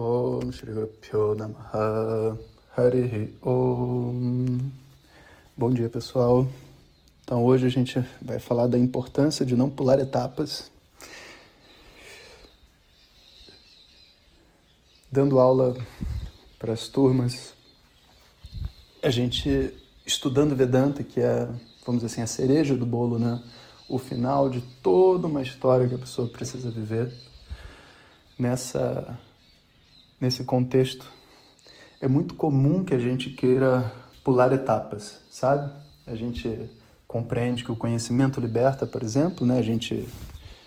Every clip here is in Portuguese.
Om Shri Guru Namaha Harihi Om. Bom dia, pessoal. Então, hoje a gente vai falar da importância de não pular etapas. Dando aula para as turmas, a gente estudando Vedanta, que é, vamos dizer assim, a cereja do bolo, né? O final de toda uma história que a pessoa precisa viver. Nessa nesse contexto, é muito comum que a gente queira pular etapas, sabe? A gente compreende que o conhecimento liberta, por exemplo, né? A gente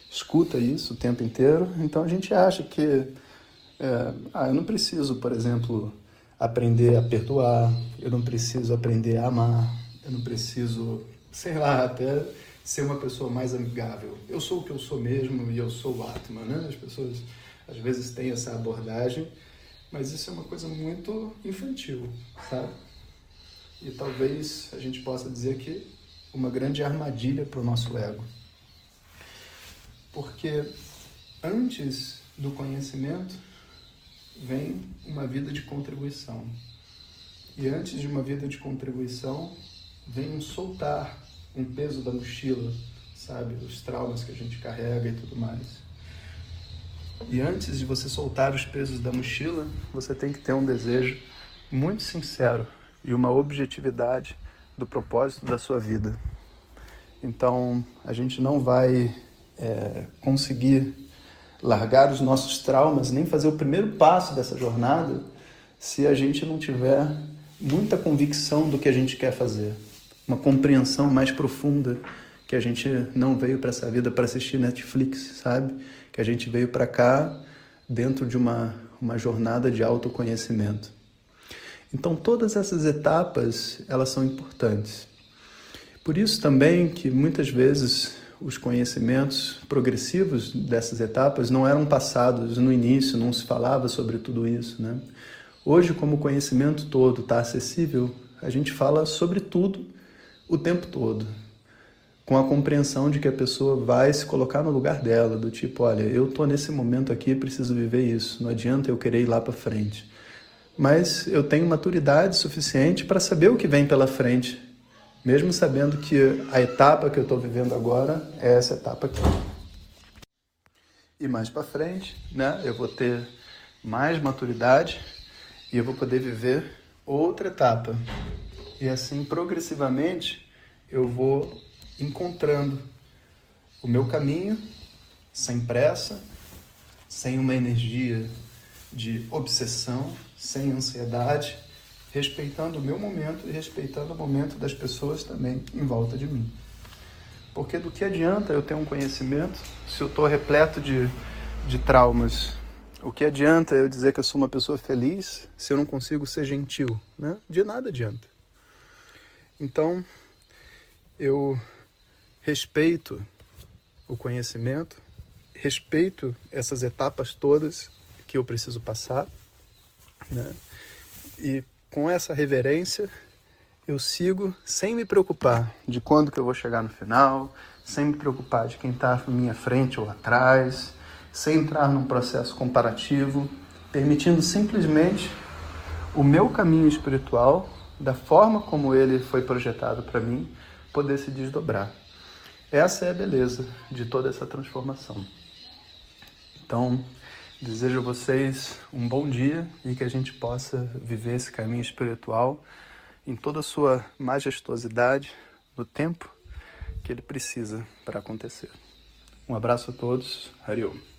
escuta isso o tempo inteiro, então a gente acha que é, ah, eu não preciso, por exemplo, aprender a perdoar, eu não preciso aprender a amar, eu não preciso, sei lá, até ser uma pessoa mais amigável. Eu sou o que eu sou mesmo e eu sou o Atman, né? As pessoas às vezes tem essa abordagem, mas isso é uma coisa muito infantil, sabe? E talvez a gente possa dizer que uma grande armadilha para o nosso ego. Porque antes do conhecimento vem uma vida de contribuição. E antes de uma vida de contribuição vem um soltar um peso da mochila, sabe? Os traumas que a gente carrega e tudo mais. E antes de você soltar os pesos da mochila, você tem que ter um desejo muito sincero e uma objetividade do propósito da sua vida. Então, a gente não vai é, conseguir largar os nossos traumas, nem fazer o primeiro passo dessa jornada, se a gente não tiver muita convicção do que a gente quer fazer, uma compreensão mais profunda que a gente não veio para essa vida para assistir Netflix, sabe? Que a gente veio para cá dentro de uma, uma jornada de autoconhecimento. Então, todas essas etapas, elas são importantes. Por isso também que muitas vezes os conhecimentos progressivos dessas etapas não eram passados no início, não se falava sobre tudo isso, né? Hoje, como o conhecimento todo está acessível, a gente fala sobre tudo o tempo todo com a compreensão de que a pessoa vai se colocar no lugar dela, do tipo, olha, eu tô nesse momento aqui, preciso viver isso, não adianta eu querer ir lá para frente. Mas eu tenho maturidade suficiente para saber o que vem pela frente, mesmo sabendo que a etapa que eu estou vivendo agora é essa etapa aqui. E mais para frente, né, eu vou ter mais maturidade e eu vou poder viver outra etapa. E assim, progressivamente, eu vou encontrando o meu caminho sem pressa, sem uma energia de obsessão, sem ansiedade, respeitando o meu momento e respeitando o momento das pessoas também em volta de mim. Porque do que adianta eu ter um conhecimento se eu estou repleto de, de traumas? O que adianta eu dizer que eu sou uma pessoa feliz se eu não consigo ser gentil? Né? De nada adianta. Então, eu respeito o conhecimento, respeito essas etapas todas que eu preciso passar, né? E com essa reverência eu sigo sem me preocupar de quando que eu vou chegar no final, sem me preocupar de quem está à minha frente ou atrás, sem entrar num processo comparativo, permitindo simplesmente o meu caminho espiritual, da forma como ele foi projetado para mim, poder se desdobrar. Essa é a beleza de toda essa transformação. Então, desejo a vocês um bom dia e que a gente possa viver esse caminho espiritual em toda a sua majestosidade, no tempo que ele precisa para acontecer. Um abraço a todos. Hariom.